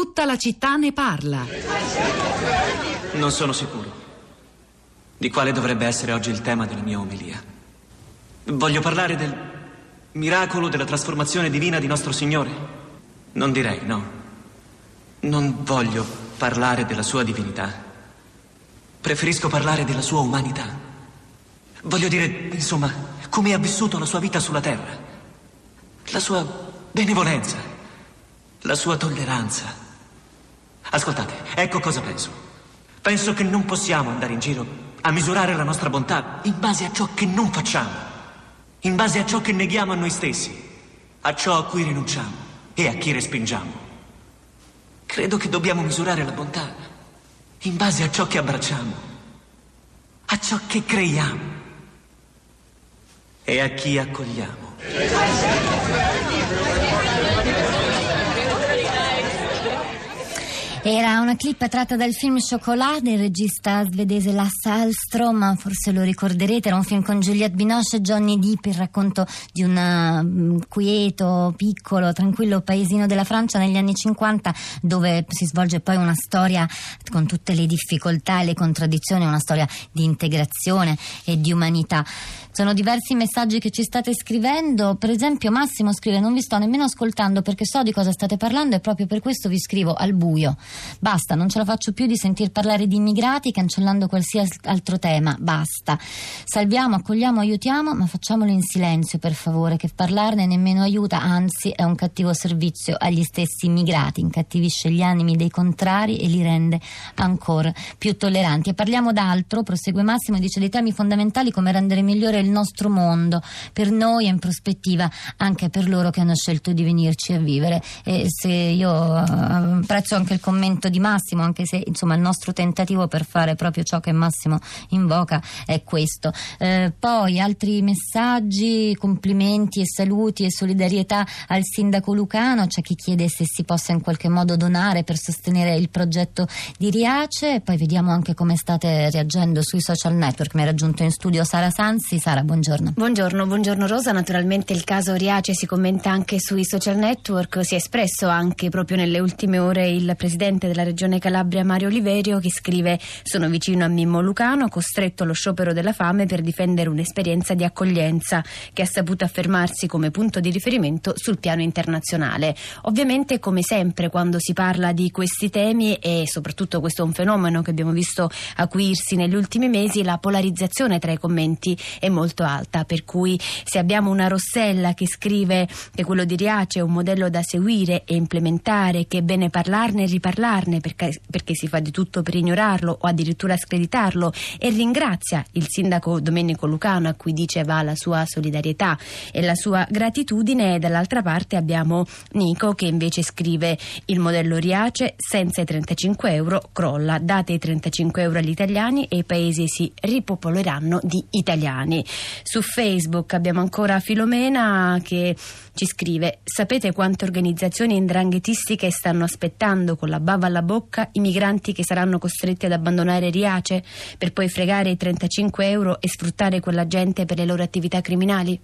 Tutta la città ne parla. Non sono sicuro di quale dovrebbe essere oggi il tema della mia omelia. Voglio parlare del miracolo della trasformazione divina di nostro Signore. Non direi, no. Non voglio parlare della sua divinità. Preferisco parlare della sua umanità. Voglio dire, insomma, come ha vissuto la sua vita sulla terra. La sua benevolenza. La sua tolleranza. Ascoltate, ecco cosa penso. Penso che non possiamo andare in giro a misurare la nostra bontà in base a ciò che non facciamo, in base a ciò che neghiamo a noi stessi, a ciò a cui rinunciamo e a chi respingiamo. Credo che dobbiamo misurare la bontà in base a ciò che abbracciamo, a ciò che creiamo e a chi accogliamo. Era una clip tratta dal film Chocolat del regista svedese Lasse Hallström, forse lo ricorderete, era un film con Juliette Binoche e Johnny Depp, il racconto di un uh, quieto, piccolo, tranquillo paesino della Francia negli anni 50 dove si svolge poi una storia con tutte le difficoltà e le contraddizioni, una storia di integrazione e di umanità. Sono diversi messaggi che ci state scrivendo, per esempio Massimo scrive non vi sto nemmeno ascoltando perché so di cosa state parlando e proprio per questo vi scrivo al buio. Basta, non ce la faccio più di sentir parlare di immigrati cancellando qualsiasi altro tema, basta. Salviamo, accogliamo, aiutiamo, ma facciamolo in silenzio per favore, che parlarne nemmeno aiuta, anzi è un cattivo servizio agli stessi immigrati, incattivisce gli animi dei contrari e li rende ancora più tolleranti. E parliamo d'altro, prosegue Massimo, dice dei temi fondamentali come rendere migliore il nostro mondo per noi e in prospettiva anche per loro che hanno scelto di venirci a vivere. E se io uh, apprezzo anche il commento di Massimo, anche se insomma il nostro tentativo per fare proprio ciò che Massimo invoca è questo. Eh, poi altri messaggi, complimenti e saluti e solidarietà al sindaco Lucano, c'è chi chiede se si possa in qualche modo donare per sostenere il progetto di Riace, poi vediamo anche come state reagendo sui social network. Mi ha raggiunto in studio Sara Sansi. Sara, buongiorno. Buongiorno, buongiorno Rosa. Naturalmente il caso Riace si commenta anche sui social network, si è espresso anche proprio nelle ultime ore il presidente della regione Calabria Mario Oliverio che scrive sono vicino a Mimmo Lucano, costretto allo sciopero della fame per difendere un'esperienza di accoglienza che ha saputo affermarsi come punto di riferimento sul piano internazionale. Ovviamente come sempre quando si parla di questi temi e soprattutto questo è un fenomeno che abbiamo visto acuirsi negli ultimi mesi, la polarizzazione tra i commenti è molto alta, per cui se abbiamo una Rossella che scrive che quello di Riace è un modello da seguire e implementare, che è bene parlarne e riparlarne perché, perché si fa di tutto per ignorarlo o addirittura screditarlo e ringrazia il sindaco Domenico Lucano a cui dice va la sua solidarietà e la sua gratitudine e dall'altra parte abbiamo Nico che invece scrive il modello Riace senza i 35 euro crolla, date i 35 euro agli italiani e i paesi si ripopoleranno di italiani. Su Facebook abbiamo ancora Filomena che ci scrive: Sapete quante organizzazioni indranghetistiche stanno aspettando con la bava alla bocca i migranti che saranno costretti ad abbandonare Riace per poi fregare i 35 euro e sfruttare quella gente per le loro attività criminali?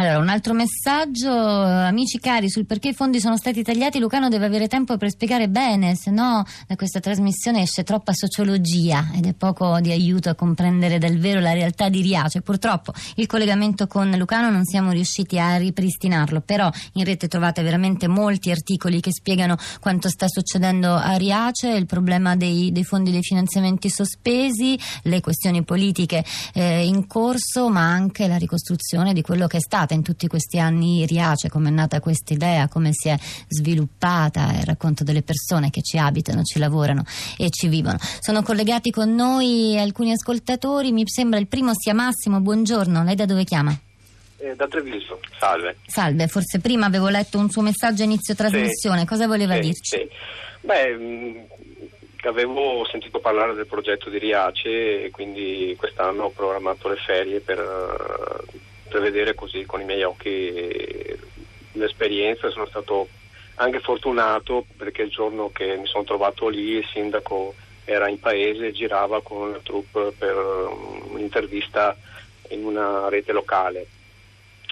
Allora, un altro messaggio, amici cari, sul perché i fondi sono stati tagliati, Lucano deve avere tempo per spiegare bene, se no da questa trasmissione esce troppa sociologia ed è poco di aiuto a comprendere davvero la realtà di Riace. Purtroppo il collegamento con Lucano non siamo riusciti a ripristinarlo, però in rete trovate veramente molti articoli che spiegano quanto sta succedendo a Riace, il problema dei, dei fondi dei finanziamenti sospesi, le questioni politiche eh, in corso, ma anche la ricostruzione di quello che è stato in tutti questi anni Riace, come è nata questa idea, come si è sviluppata, il racconto delle persone che ci abitano, ci lavorano e ci vivono. Sono collegati con noi alcuni ascoltatori, mi sembra il primo sia Massimo, buongiorno, lei da dove chiama? Eh, da Treviso, salve. Salve, forse prima avevo letto un suo messaggio a inizio trasmissione, sì, cosa voleva sì, dirci? Sì. Beh, mh, mm, avevo sentito parlare del progetto di Riace e quindi quest'anno ho programmato le ferie per per vedere così con i miei occhi l'esperienza. Sono stato anche fortunato perché il giorno che mi sono trovato lì il sindaco era in paese e girava con una troupe per un'intervista in una rete locale.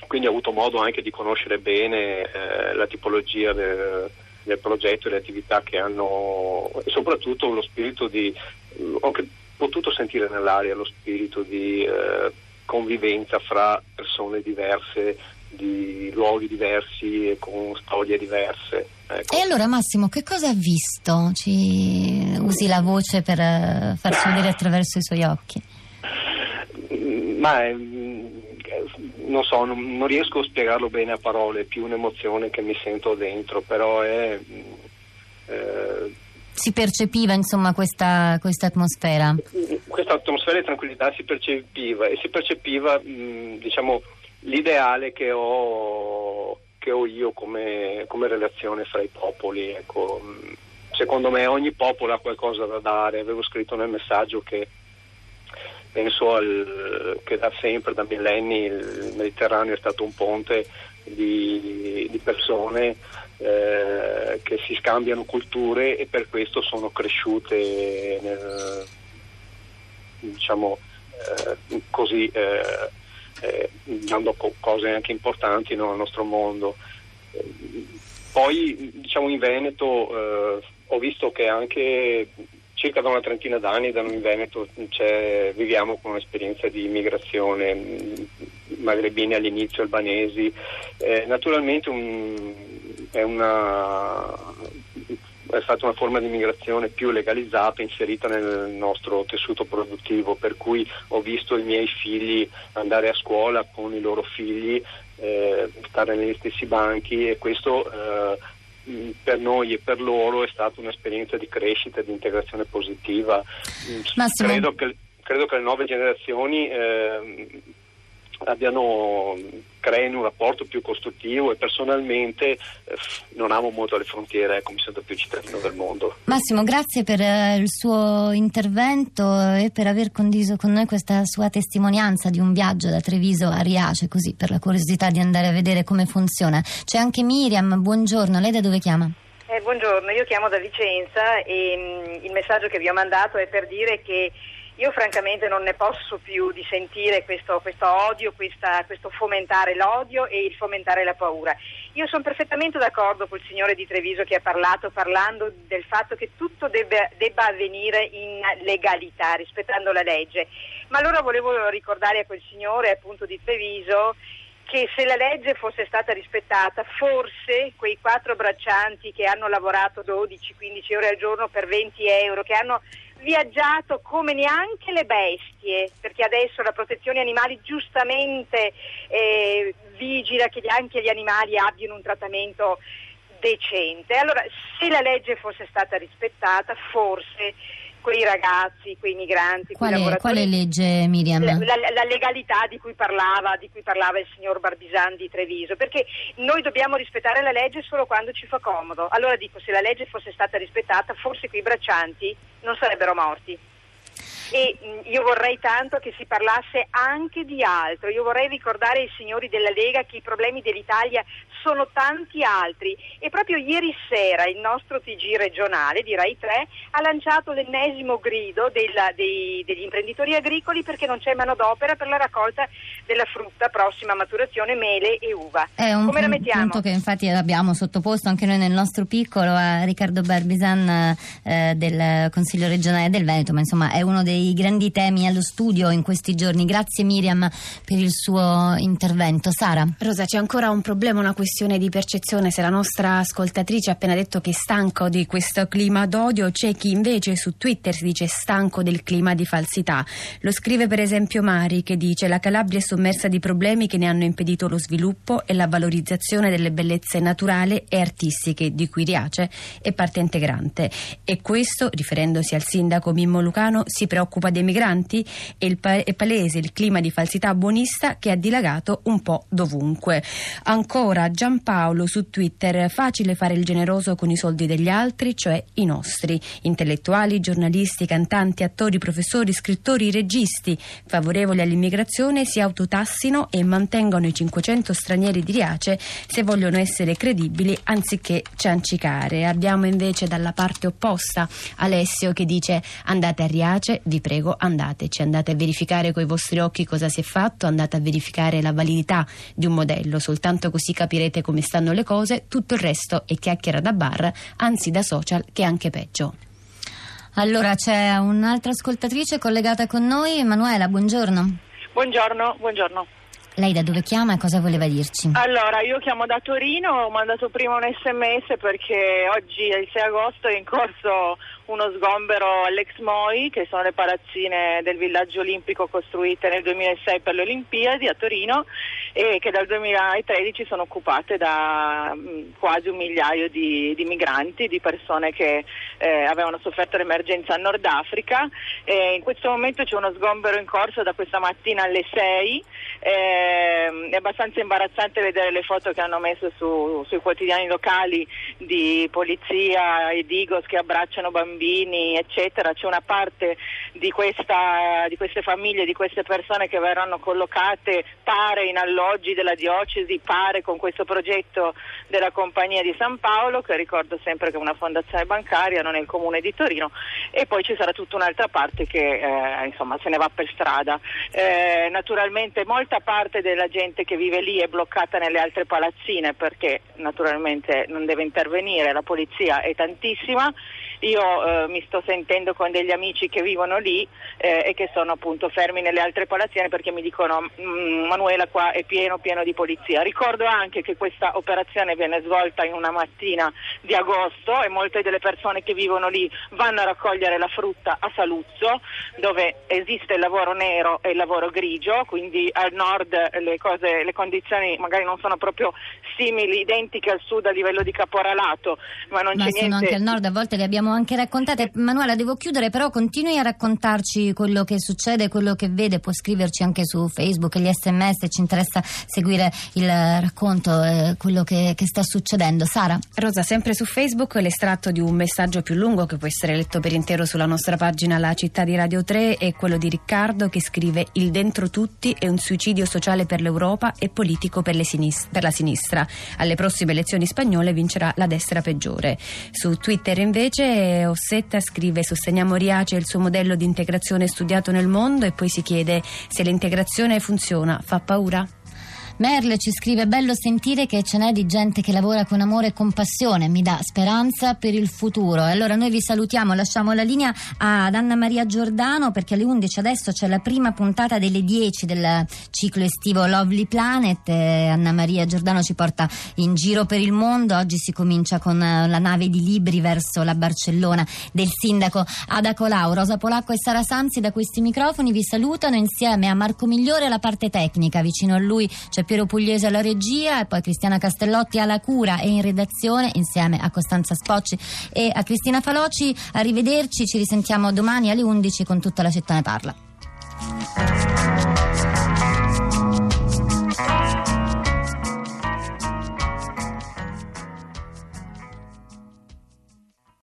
Quindi ho avuto modo anche di conoscere bene eh, la tipologia de, del progetto e le attività che hanno e soprattutto lo spirito di ho anche potuto sentire nell'aria lo spirito di eh, convivenza fra persone diverse di luoghi diversi e con storie diverse. Ecco. E allora Massimo, che cosa ha visto? Ci usi la voce per eh, farci vedere attraverso i suoi occhi. Mm, ma è, non so, non, non, riesco a spiegarlo bene a parole, è più un'emozione che mi sento dentro, però è... Eh, si percepiva insomma questa, questa, atmosfera? Questa atmosfera di tranquillità si percepiva e si percepiva mh, diciamo, l'ideale che ho, che ho io come, come, relazione fra i popoli. Ecco. Secondo me ogni popolo ha qualcosa da dare, avevo scritto nel messaggio che penso al, che da sempre, da millenni, il Mediterraneo è stato un ponte di, di persone eh, che si scambiano culture e per questo sono cresciute nel, diciamo eh, così eh, eh dando co- cose anche importanti no, al nostro mondo. Poi diciamo in Veneto eh, ho visto che anche circa da una trentina d'anni da noi in Veneto viviamo con un'esperienza di immigrazione, mm, magrebini all'inizio, albanesi. Eh, naturalmente un, è, una, è stata una forma di immigrazione più legalizzata, inserita nel nostro tessuto produttivo, per cui ho visto i miei figli andare a scuola con i loro figli, eh, stare negli stessi banchi e questo eh, per noi e per loro è stata un'esperienza di crescita e di integrazione positiva. Credo che, credo che, le nuove generazioni eh, abbiano creino un rapporto più costruttivo e personalmente eh, non amo molto le frontiere, ecco, mi sento più cittadino del mondo. Massimo, grazie per eh, il suo intervento e per aver condiviso con noi questa sua testimonianza di un viaggio da Treviso a Riace, così per la curiosità di andare a vedere come funziona. C'è anche Miriam, buongiorno, lei da dove chiama? Eh, buongiorno, io chiamo da Vicenza e mh, mm, il messaggio che vi ho mandato è per dire che io francamente non ne posso più di sentire questo, questo odio, questa, questo fomentare l'odio e il fomentare la paura. Io sono perfettamente d'accordo col signore di Treviso che ha parlato parlando del fatto che tutto debba, debba avvenire in legalità, rispettando la legge. Ma allora volevo ricordare a quel signore appunto di Treviso che se la legge fosse stata rispettata, forse quei quattro braccianti che hanno lavorato 12-15 ore al giorno per 20 euro, che hanno viaggiato come neanche le bestie, perché adesso la protezione animali giustamente eh, vigila che anche gli animali abbiano un trattamento decente. Allora, se la legge fosse stata rispettata, forse quei ragazzi, quei migranti, quale, quei quale legge Miriam? La, la, la, legalità di cui, parlava, di cui parlava il signor Barbisan di Treviso, perché noi dobbiamo rispettare la legge solo quando ci fa comodo. Allora dico, se la legge fosse stata rispettata, forse quei braccianti non sarebbero morti e mm, io vorrei tanto che si parlasse anche di altro. Io vorrei ricordare ai signori della Lega che i problemi dell'Italia sono tanti altri e proprio ieri sera il nostro TG regionale di Rai 3 ha lanciato l'ennesimo grido della, dei, degli imprenditori agricoli perché non c'è manodopera per la raccolta della frutta prossima a maturazione, mele e uva. È un Come la mettiamo? punto che infatti abbiamo sottoposto anche noi nel nostro piccolo a Riccardo Barbisan eh, del Consiglio regionale del Veneto, ma insomma è uno dei grandi temi allo studio in questi giorni. Grazie Miriam per il suo intervento. Sara. Rosa, c'è ancora un problema, una questione di percezione. Se la nostra ascoltatrice ha appena detto che è stanco di questo clima d'odio, c'è chi invece su Twitter si dice stanco del clima di falsità. Lo scrive per esempio Mari che dice la Calabria è sommersa di problemi che ne hanno impedito lo sviluppo e la valorizzazione delle bellezze naturali e artistiche di cui Riace è parte integrante. E questo, riferendosi al sindaco Mimmo Lucano, si preoccupa dei migranti e il pa- è palese il clima di falsità buonista che ha dilagato un po' dovunque. Ancora Giampaolo su Twitter, facile fare il generoso con i soldi degli altri, cioè i nostri. Intellettuali, giornalisti, cantanti, attori, professori, scrittori, registi favorevoli all'immigrazione si autotassino e mantengono i 500 stranieri di Riace se vogliono essere credibili anziché ciancicare. Abbiamo invece dalla parte opposta Alessio che dice andate a Riace, vi prego andateci, andate a verificare con i vostri occhi cosa si è fatto, andate a verificare la validità di un modello, soltanto così capirete vedete come stanno le cose, tutto il resto è chiacchiera da bar, anzi da social che è anche peggio. Allora c'è un'altra ascoltatrice collegata con noi, Emanuela, buongiorno. Buongiorno, buongiorno. Lei da dove chiama e cosa voleva dirci? Allora, io chiamo da Torino, ho mandato prima un sms perché oggi il 6 agosto è in corso uno sgombero all'Ex Moi, che sono le palazzine del villaggio olimpico costruite nel 2006 per le Olimpiadi a Torino e che dal 2013 sono occupate da quasi un migliaio di, di, migranti, di persone che eh, avevano sofferto l'emergenza a Nord Africa. E in questo momento c'è uno sgombero in corso da questa mattina alle 6. Eh, è abbastanza imbarazzante vedere le foto che hanno messo su, sui quotidiani locali di polizia e digos che abbracciano bambini eccetera. C'è una parte di, questa, di queste famiglie, di queste persone che verranno collocate, pare in alloggi della diocesi, pare con questo progetto della Compagnia di San Paolo, che ricordo sempre che è una fondazione bancaria, non è il comune di Torino, e poi ci sarà tutta un'altra parte che eh, insomma, se ne va per strada. Eh, naturalmente molta parte della gente che vive lì è bloccata nelle altre palazzine perché naturalmente non deve intervenire, la polizia è tantissima io eh, mi sto sentendo con degli amici che vivono lì eh, e che sono appunto fermi nelle altre palazzine perché mi dicono mm, Manuela qua è pieno pieno di polizia. Ricordo anche che questa operazione viene svolta in una mattina di agosto e molte delle persone che vivono lì vanno a raccogliere la frutta a Saluzzo dove esiste il lavoro nero e il lavoro grigio, quindi al nord le, cose, le condizioni magari non sono proprio simili, identiche al sud a livello di caporalato, ma non ma c'è niente. Ma anche al nord, a volte le abbiamo anche raccontate. Manuela, devo chiudere, però continui a raccontarci quello che succede, quello che vede, può scriverci anche su Facebook, gli sms, ci interessa seguire il racconto, eh, quello che, che sta succedendo. Sara? Rosa, sempre su Facebook l'estratto di un messaggio più lungo che può essere letto per intero sulla nostra pagina La città di Radio 3 è quello di Riccardo che scrive Il dentro tutti è un suicidio sociale per l'Europa e politico per, sinistra, per la sinistra. Alle prossime elezioni spagnole vincerà la destra peggiore. Su Twitter invece Ossetta scrive Sosteniamo Riace e il suo modello di integrazione studiato nel mondo e poi si chiede se l'integrazione funziona, fa paura? Merle ci scrive: Bello sentire che ce n'è di gente che lavora con amore e compassione, mi dà speranza per il futuro. E allora noi vi salutiamo, lasciamo la linea ad Anna Maria Giordano perché alle 11 adesso c'è la prima puntata delle 10 del ciclo estivo Lovely Planet. Anna Maria Giordano ci porta in giro per il mondo. Oggi si comincia con eh, la nave di libri verso la Barcellona del sindaco Ada Colau. Rosa Polacco e Sara Sanzi da questi microfoni vi salutano insieme a Marco Migliore alla parte tecnica. Vicino a lui c'è Piero Pugliese alla regia e poi Cristiana Castellotti alla cura e in redazione insieme a Costanza Spocci e a Cristina Faloci. Arrivederci, ci risentiamo domani alle 11 con tutta la città ne parla.